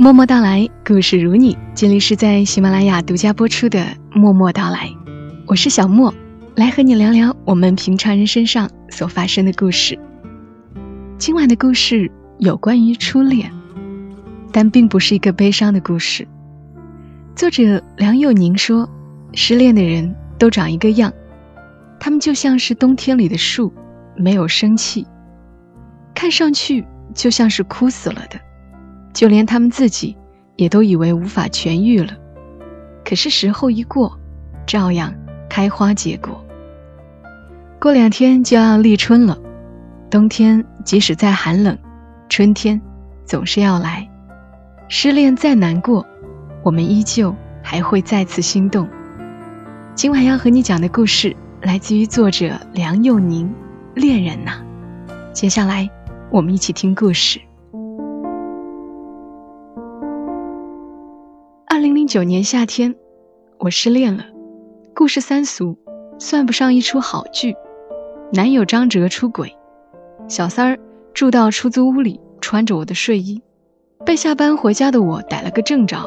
默默到来，故事如你。这里是在喜马拉雅独家播出的《默默到来》，我是小莫，来和你聊聊我们平常人身上所发生的故事。今晚的故事有关于初恋，但并不是一个悲伤的故事。作者梁佑宁说：“失恋的人都长一个样，他们就像是冬天里的树，没有生气，看上去就像是枯死了的。”就连他们自己，也都以为无法痊愈了。可是时候一过，照样开花结果。过两天就要立春了，冬天即使再寒冷，春天总是要来。失恋再难过，我们依旧还会再次心动。今晚要和你讲的故事，来自于作者梁佑宁，《恋人呐》。接下来，我们一起听故事。九年夏天，我失恋了。故事三俗，算不上一出好剧。男友张哲出轨，小三儿住到出租屋里，穿着我的睡衣，被下班回家的我逮了个正着。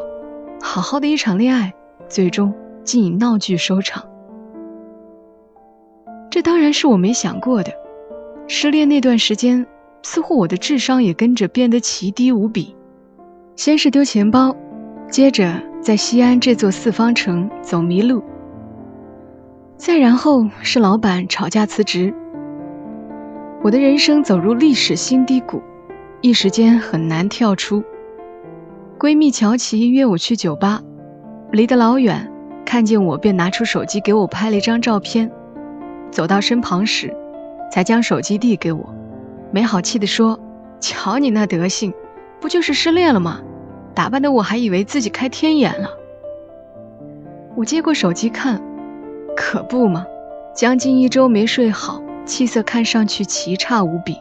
好好的一场恋爱，最终竟以闹剧收场。这当然是我没想过的。失恋那段时间，似乎我的智商也跟着变得奇低无比。先是丢钱包，接着。在西安这座四方城走迷路，再然后是老板吵架辞职，我的人生走入历史新低谷，一时间很难跳出。闺蜜乔琪约我去酒吧，离得老远，看见我便拿出手机给我拍了一张照片，走到身旁时，才将手机递给我，没好气地说：“瞧你那德行，不就是失恋了吗？”打扮的我还以为自己开天眼了。我接过手机看，可不嘛，将近一周没睡好，气色看上去奇差无比。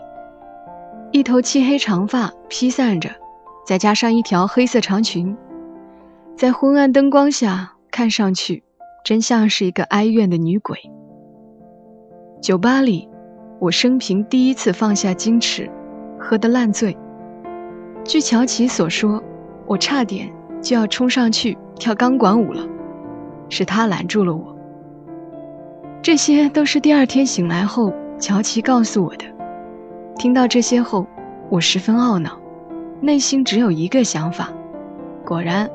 一头漆黑长发披散着，再加上一条黑色长裙，在昏暗灯光下看上去，真像是一个哀怨的女鬼。酒吧里，我生平第一次放下矜持，喝得烂醉。据乔琪所说。我差点就要冲上去跳钢管舞了，是他拦住了我。这些都是第二天醒来后乔琪告诉我的。听到这些后，我十分懊恼，内心只有一个想法：果然，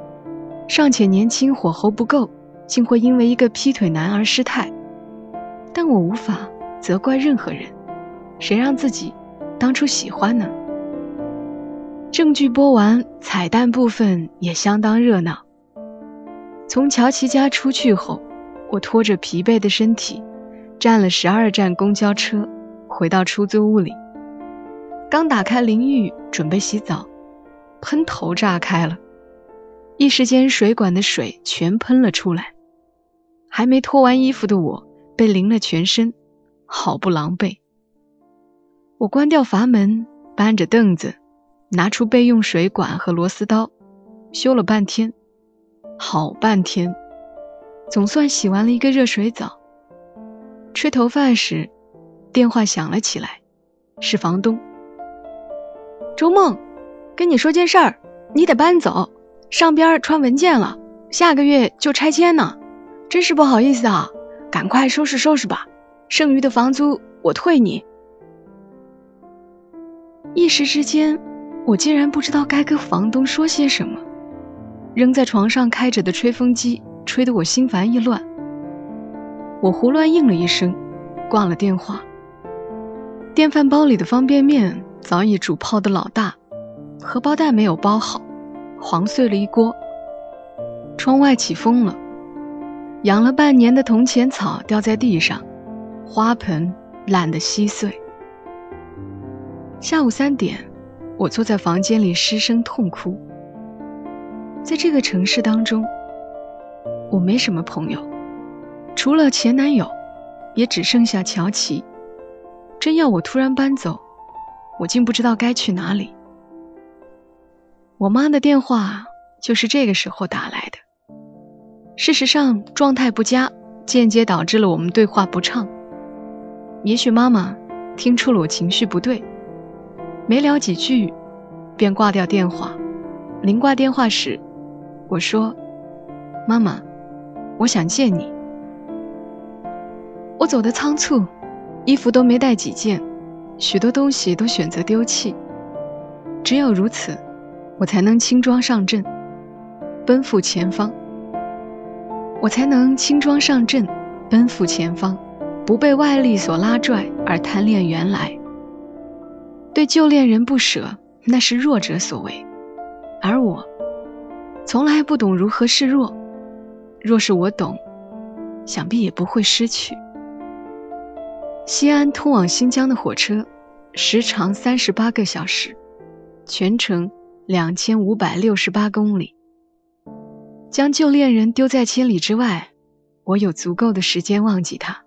尚且年轻，火候不够，竟会因为一个劈腿男而失态。但我无法责怪任何人，谁让自己当初喜欢呢？正剧播完，彩蛋部分也相当热闹。从乔琪家出去后，我拖着疲惫的身体，站了十二站公交车，回到出租屋里。刚打开淋浴准备洗澡，喷头炸开了，一时间水管的水全喷了出来。还没脱完衣服的我被淋了全身，好不狼狈。我关掉阀门，搬着凳子。拿出备用水管和螺丝刀，修了半天，好半天，总算洗完了一个热水澡。吹头发时，电话响了起来，是房东。周梦，跟你说件事儿，你得搬走，上边传文件了，下个月就拆迁呢，真是不好意思啊，赶快收拾收拾吧，剩余的房租我退你。一时之间。我竟然不知道该跟房东说些什么，扔在床上开着的吹风机吹得我心烦意乱。我胡乱应了一声，挂了电话。电饭煲里的方便面早已煮泡的老大，荷包蛋没有包好，黄碎了一锅。窗外起风了，养了半年的铜钱草掉在地上，花盆烂得稀碎。下午三点。我坐在房间里失声痛哭。在这个城市当中，我没什么朋友，除了前男友，也只剩下乔琪。真要我突然搬走，我竟不知道该去哪里。我妈的电话就是这个时候打来的。事实上，状态不佳，间接导致了我们对话不畅。也许妈妈听出了我情绪不对。没聊几句，便挂掉电话，临挂电话时，我说：“妈妈，我想见你。”我走得仓促，衣服都没带几件，许多东西都选择丢弃。只有如此，我才能轻装上阵，奔赴前方。我才能轻装上阵，奔赴前方，不被外力所拉拽而贪恋原来。对旧恋人不舍，那是弱者所为，而我从来不懂如何示弱。若是我懂，想必也不会失去。西安通往新疆的火车时长三十八个小时，全程两千五百六十八公里。将旧恋人丢在千里之外，我有足够的时间忘记他。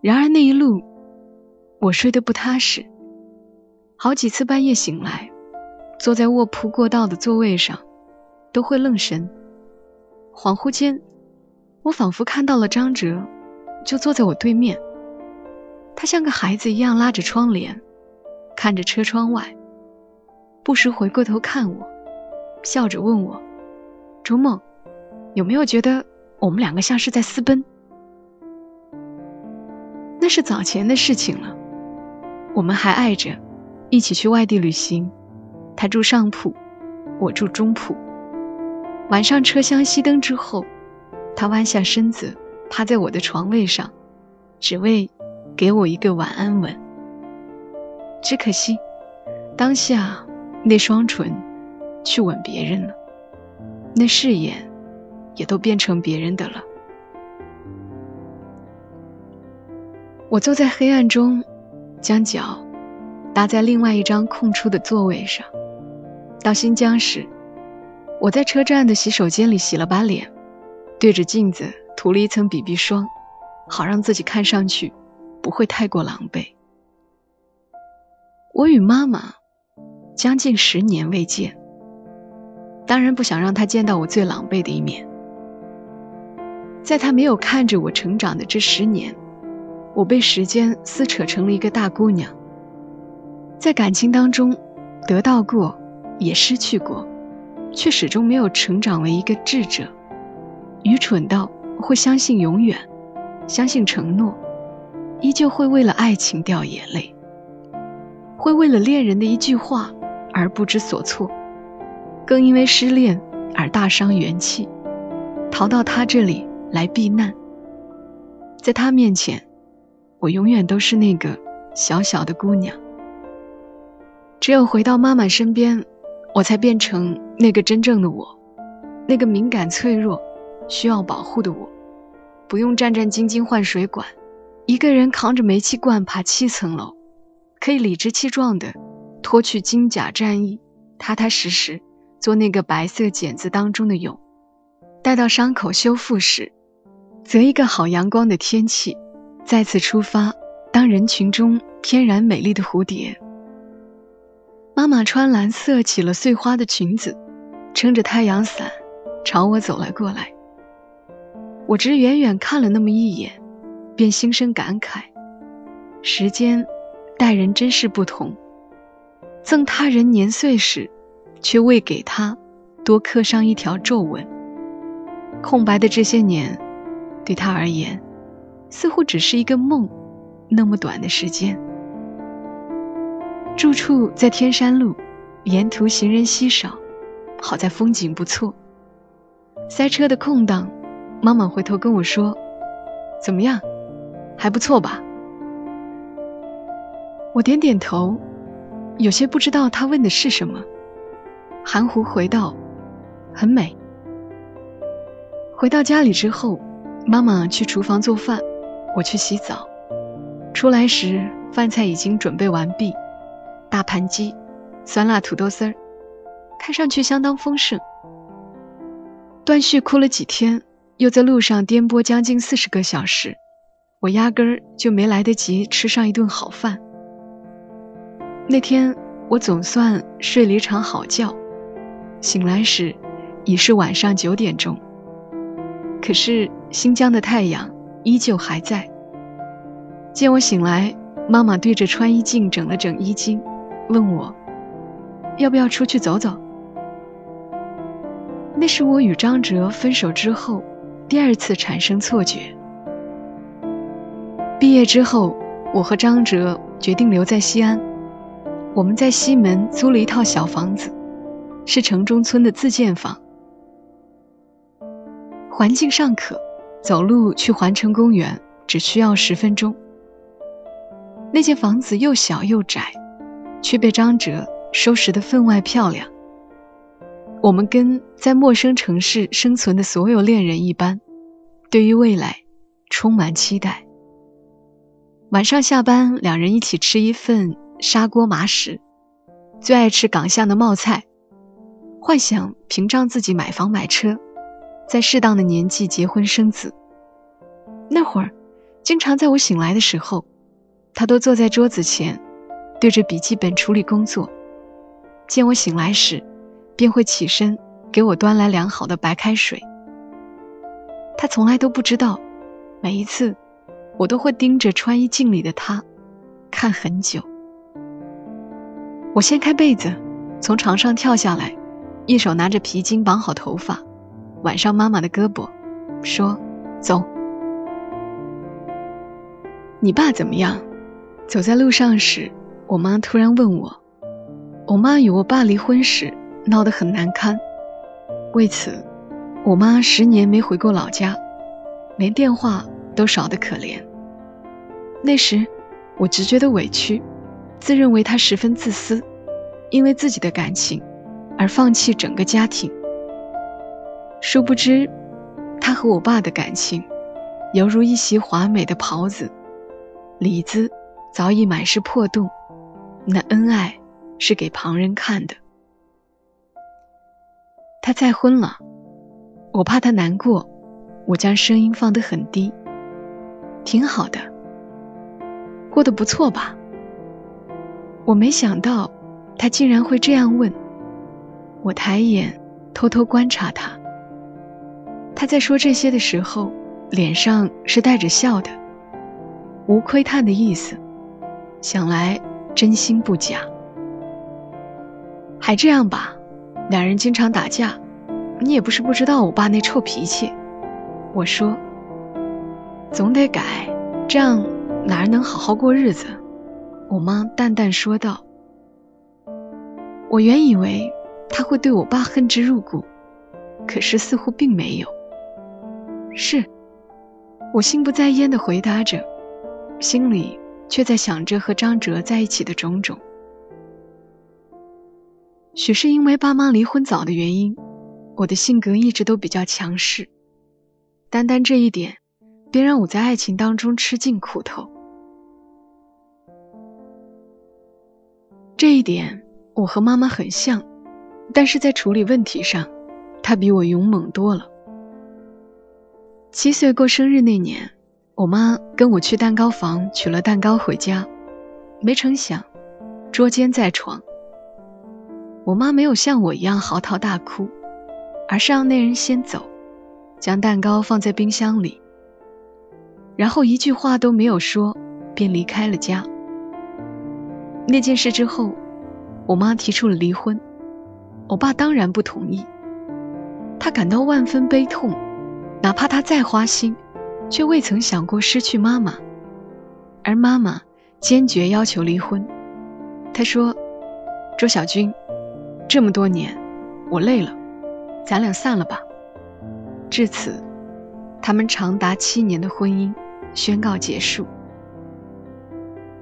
然而那一路，我睡得不踏实，好几次半夜醒来，坐在卧铺过道的座位上，都会愣神。恍惚间，我仿佛看到了张哲。就坐在我对面，他像个孩子一样拉着窗帘，看着车窗外，不时回过头看我，笑着问我：“周梦，有没有觉得我们两个像是在私奔？”那是早前的事情了，我们还爱着，一起去外地旅行。他住上铺，我住中铺。晚上车厢熄灯之后，他弯下身子。趴在我的床位上，只为给我一个晚安吻。只可惜，当下那双唇去吻别人了，那誓言也都变成别人的了。我坐在黑暗中，将脚搭在另外一张空出的座位上。到新疆时，我在车站的洗手间里洗了把脸，对着镜子。涂了一层 BB 霜，好让自己看上去不会太过狼狈。我与妈妈将近十年未见，当然不想让她见到我最狼狈的一面。在她没有看着我成长的这十年，我被时间撕扯成了一个大姑娘。在感情当中，得到过，也失去过，却始终没有成长为一个智者，愚蠢到。会相信永远，相信承诺，依旧会为了爱情掉眼泪，会为了恋人的一句话而不知所措，更因为失恋而大伤元气，逃到他这里来避难。在他面前，我永远都是那个小小的姑娘。只有回到妈妈身边，我才变成那个真正的我，那个敏感脆弱。需要保护的我，不用战战兢兢换水管，一个人扛着煤气罐爬七层楼，可以理直气壮地脱去金甲战衣，踏踏实实做那个白色茧子当中的蛹。待到伤口修复时，择一个好阳光的天气，再次出发，当人群中翩然美丽的蝴蝶。妈妈穿蓝色起了碎花的裙子，撑着太阳伞，朝我走了过来。我只远远看了那么一眼，便心生感慨：时间待人真是不同。赠他人年岁时，却未给他多刻上一条皱纹。空白的这些年，对他而言，似乎只是一个梦，那么短的时间。住处在天山路，沿途行人稀少，好在风景不错。塞车的空档。妈妈回头跟我说：“怎么样，还不错吧？”我点点头，有些不知道他问的是什么，含糊回道：“很美。”回到家里之后，妈妈去厨房做饭，我去洗澡。出来时，饭菜已经准备完毕，大盘鸡、酸辣土豆丝儿，看上去相当丰盛。断续哭了几天。又在路上颠簸将近四十个小时，我压根儿就没来得及吃上一顿好饭。那天我总算睡了一场好觉，醒来时已是晚上九点钟。可是新疆的太阳依旧还在。见我醒来，妈妈对着穿衣镜整了整衣襟，问我要不要出去走走？那是我与张哲分手之后第二次产生错觉。毕业之后，我和张哲决定留在西安。我们在西门租了一套小房子，是城中村的自建房，环境尚可，走路去环城公园只需要十分钟。那间房子又小又窄，却被张哲收拾得分外漂亮。我们跟在陌生城市生存的所有恋人一般，对于未来充满期待。晚上下班，两人一起吃一份。砂锅麻食，最爱吃港巷的冒菜，幻想屏障自己买房买车，在适当的年纪结婚生子。那会儿，经常在我醒来的时候，他都坐在桌子前，对着笔记本处理工作。见我醒来时，便会起身给我端来凉好的白开水。他从来都不知道，每一次，我都会盯着穿衣镜里的他，看很久。我掀开被子，从床上跳下来，一手拿着皮筋绑好头发，挽上妈妈的胳膊，说：“走。”你爸怎么样？走在路上时，我妈突然问我。我妈与我爸离婚时闹得很难堪，为此，我妈十年没回过老家，连电话都少得可怜。那时，我只觉得委屈。自认为她十分自私，因为自己的感情而放弃整个家庭。殊不知，他和我爸的感情犹如一袭华美的袍子，里子早已满是破洞。那恩爱是给旁人看的。他再婚了，我怕他难过，我将声音放得很低。挺好的，过得不错吧？我没想到，他竟然会这样问。我抬眼偷偷观察他。他在说这些的时候，脸上是带着笑的，无窥探的意思，想来真心不假。还这样吧，两人经常打架，你也不是不知道我爸那臭脾气。我说，总得改，这样哪儿能好好过日子？我妈淡淡说道：“我原以为他会对我爸恨之入骨，可是似乎并没有。是，我心不在焉的回答着，心里却在想着和张哲在一起的种种。许是因为爸妈离婚早的原因，我的性格一直都比较强势，单单这一点，便让我在爱情当中吃尽苦头。”这一点我和妈妈很像，但是在处理问题上，她比我勇猛多了。七岁过生日那年，我妈跟我去蛋糕房取了蛋糕回家，没成想，捉奸在床。我妈没有像我一样嚎啕大哭，而是让那人先走，将蛋糕放在冰箱里，然后一句话都没有说，便离开了家。那件事之后，我妈提出了离婚，我爸当然不同意。他感到万分悲痛，哪怕他再花心，却未曾想过失去妈妈。而妈妈坚决要求离婚。他说：“周小军，这么多年，我累了，咱俩散了吧。”至此，他们长达七年的婚姻宣告结束。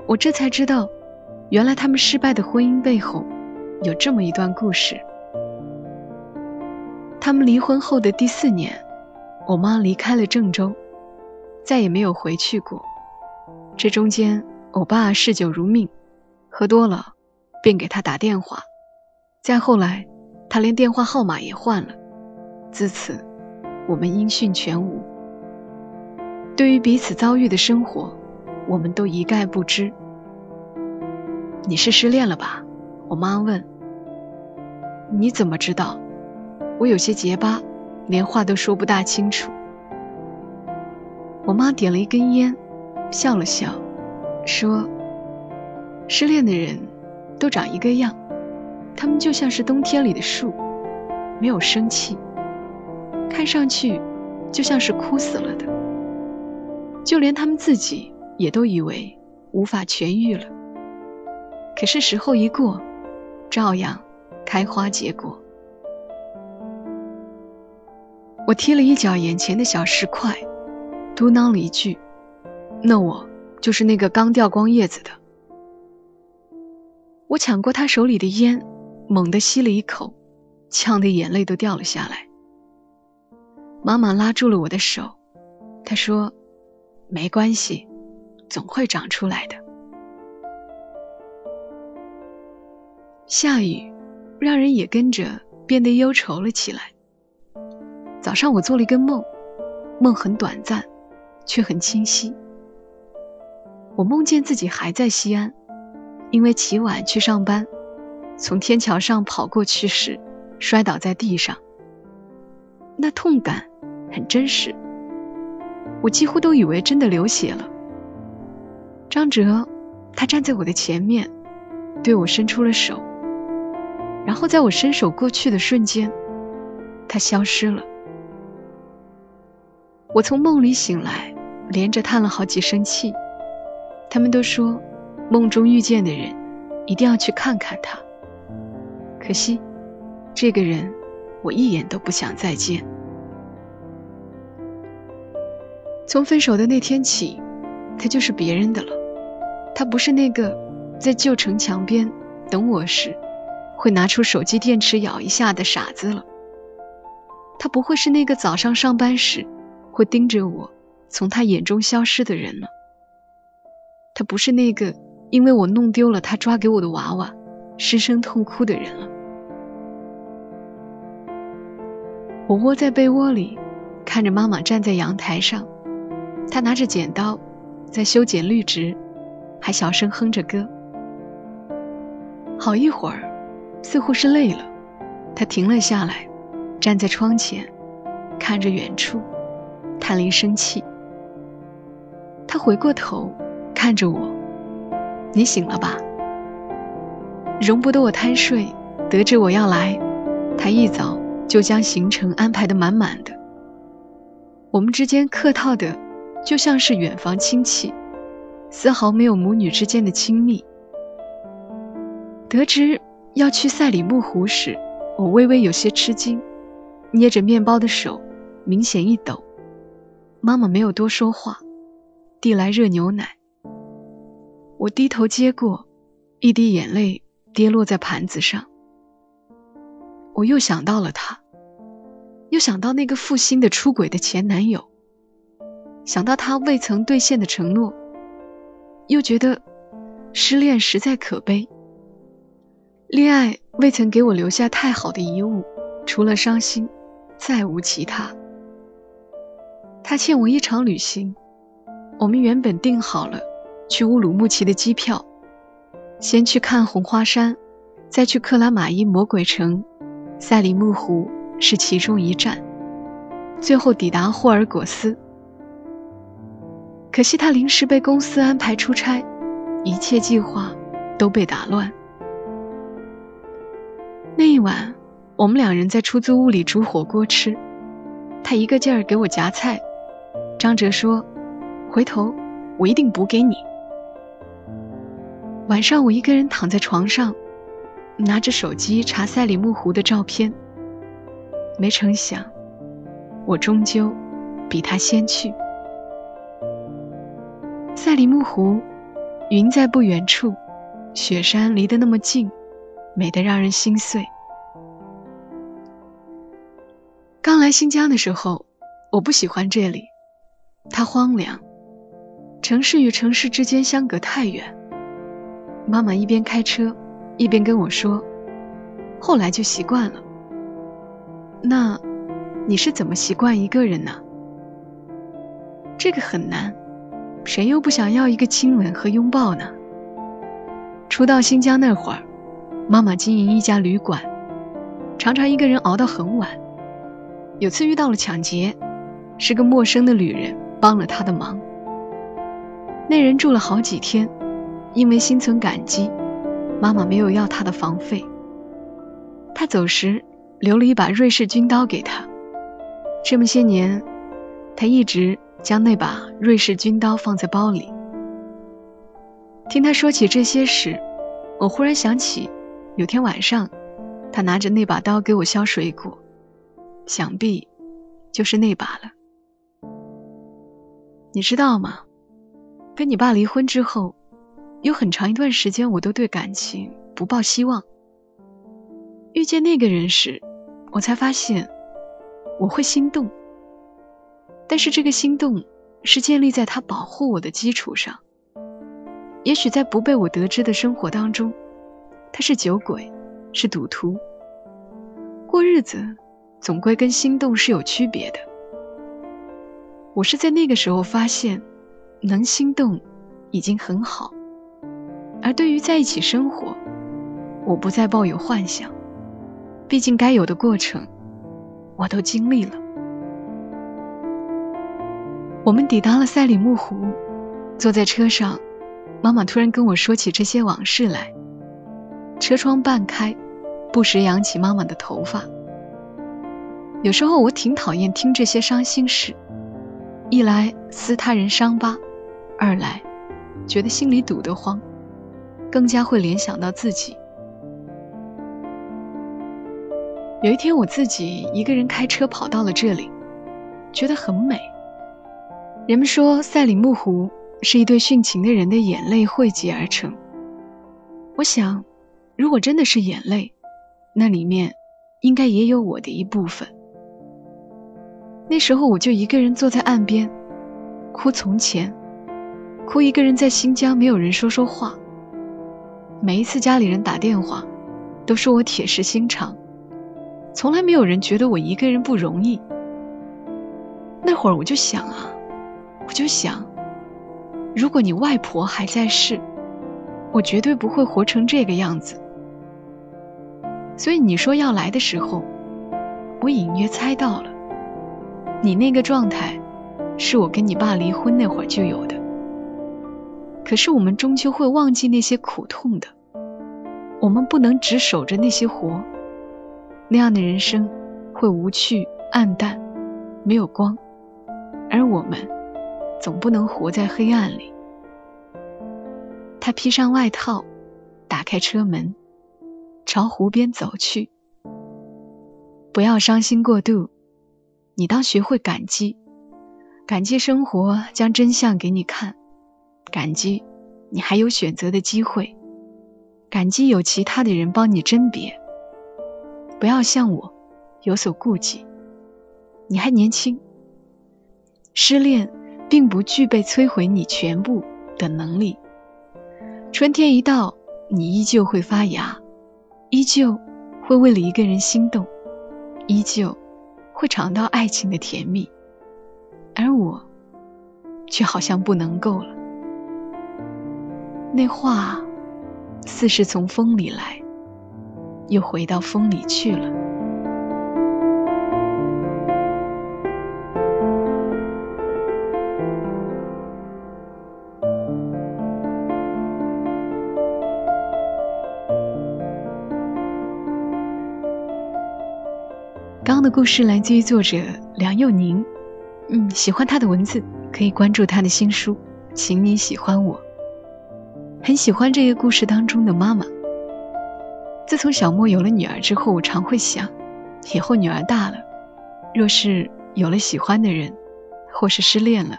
我这才知道。原来他们失败的婚姻背后，有这么一段故事。他们离婚后的第四年，我妈离开了郑州，再也没有回去过。这中间，我爸嗜酒如命，喝多了便给他打电话。再后来，他连电话号码也换了。自此，我们音讯全无。对于彼此遭遇的生活，我们都一概不知。你是失恋了吧？我妈问。你怎么知道？我有些结巴，连话都说不大清楚。我妈点了一根烟，笑了笑，说：“失恋的人都长一个样，他们就像是冬天里的树，没有生气，看上去就像是枯死了的。就连他们自己也都以为无法痊愈了。可是时候一过，照样开花结果。我踢了一脚眼前的小石块，嘟囔了一句：“那我就是那个刚掉光叶子的。”我抢过他手里的烟，猛地吸了一口，呛得眼泪都掉了下来。妈妈拉住了我的手，她说：“没关系，总会长出来的。”下雨，让人也跟着变得忧愁了起来。早上我做了一个梦，梦很短暂，却很清晰。我梦见自己还在西安。因为起晚去上班，从天桥上跑过去时，摔倒在地上。那痛感很真实，我几乎都以为真的流血了。张哲，他站在我的前面，对我伸出了手，然后在我伸手过去的瞬间，他消失了。我从梦里醒来，连着叹了好几声气。他们都说。梦中遇见的人，一定要去看看他。可惜，这个人我一眼都不想再见。从分手的那天起，他就是别人的了。他不是那个在旧城墙边等我时，会拿出手机电池咬一下的傻子了。他不会是那个早上上班时会盯着我从他眼中消失的人了。他不是那个。因为我弄丢了他抓给我的娃娃，失声痛哭的人了。我窝在被窝里，看着妈妈站在阳台上，她拿着剪刀在修剪绿植，还小声哼着歌。好一会儿，似乎是累了，她停了下来，站在窗前，看着远处，谭林生气。他回过头，看着我。你醒了吧？容不得我贪睡，得知我要来，他一早就将行程安排得满满的。我们之间客套的，就像是远房亲戚，丝毫没有母女之间的亲密。得知要去赛里木湖时，我微微有些吃惊，捏着面包的手明显一抖。妈妈没有多说话，递来热牛奶。我低头接过，一滴眼泪跌落在盘子上。我又想到了他，又想到那个负心的出轨的前男友，想到他未曾兑现的承诺，又觉得失恋实在可悲。恋爱未曾给我留下太好的遗物，除了伤心，再无其他。他欠我一场旅行，我们原本订好了。去乌鲁木齐的机票，先去看红花山，再去克拉玛依魔鬼城，赛里木湖是其中一站，最后抵达霍尔果斯。可惜他临时被公司安排出差，一切计划都被打乱。那一晚，我们两人在出租屋里煮火锅吃，他一个劲儿给我夹菜。张哲说：“回头我一定补给你。”晚上，我一个人躺在床上，拿着手机查赛里木湖的照片。没成想，我终究比他先去。赛里木湖，云在不远处，雪山离得那么近，美得让人心碎。刚来新疆的时候，我不喜欢这里，它荒凉，城市与城市之间相隔太远。妈妈一边开车，一边跟我说：“后来就习惯了。”那，你是怎么习惯一个人呢？这个很难，谁又不想要一个亲吻和拥抱呢？初到新疆那会儿，妈妈经营一家旅馆，常常一个人熬到很晚。有次遇到了抢劫，是个陌生的旅人帮了他的忙。那人住了好几天。因为心存感激，妈妈没有要他的房费，他走时留了一把瑞士军刀给他。这么些年，他一直将那把瑞士军刀放在包里。听他说起这些时，我忽然想起，有天晚上，他拿着那把刀给我削水果，想必就是那把了。你知道吗？跟你爸离婚之后，有很长一段时间，我都对感情不抱希望。遇见那个人时，我才发现我会心动。但是这个心动是建立在他保护我的基础上。也许在不被我得知的生活当中，他是酒鬼，是赌徒。过日子总归跟心动是有区别的。我是在那个时候发现，能心动已经很好。而对于在一起生活，我不再抱有幻想。毕竟该有的过程，我都经历了。我们抵达了赛里木湖，坐在车上，妈妈突然跟我说起这些往事来。车窗半开，不时扬起妈妈的头发。有时候我挺讨厌听这些伤心事。一来撕他人伤疤，二来觉得心里堵得慌，更加会联想到自己。有一天我自己一个人开车跑到了这里，觉得很美。人们说赛里木湖是一对殉情的人的眼泪汇集而成。我想，如果真的是眼泪，那里面应该也有我的一部分。那时候我就一个人坐在岸边，哭从前，哭一个人在新疆没有人说说话。每一次家里人打电话，都说我铁石心肠，从来没有人觉得我一个人不容易。那会儿我就想啊，我就想，如果你外婆还在世，我绝对不会活成这个样子。所以你说要来的时候，我隐约猜到了。你那个状态，是我跟你爸离婚那会儿就有的。可是我们终究会忘记那些苦痛的，我们不能只守着那些活，那样的人生会无趣、暗淡、没有光。而我们总不能活在黑暗里。他披上外套，打开车门，朝湖边走去。不要伤心过度。你当学会感激，感激生活将真相给你看，感激你还有选择的机会，感激有其他的人帮你甄别。不要像我有所顾忌，你还年轻。失恋并不具备摧毁你全部的能力。春天一到，你依旧会发芽，依旧会为了一个人心动，依旧。会尝到爱情的甜蜜，而我却好像不能够了。那话似是从风里来，又回到风里去了。刚刚的故事来自于作者梁又宁，嗯，喜欢他的文字可以关注他的新书，请你喜欢我。很喜欢这个故事当中的妈妈。自从小莫有了女儿之后，我常会想，以后女儿大了，若是有了喜欢的人，或是失恋了，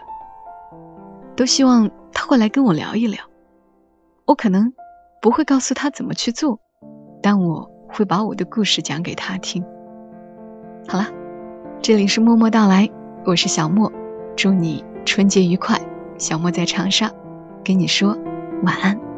都希望她会来跟我聊一聊。我可能不会告诉她怎么去做，但我会把我的故事讲给她听。好了，这里是默默到来，我是小莫，祝你春节愉快。小莫在长沙，跟你说晚安。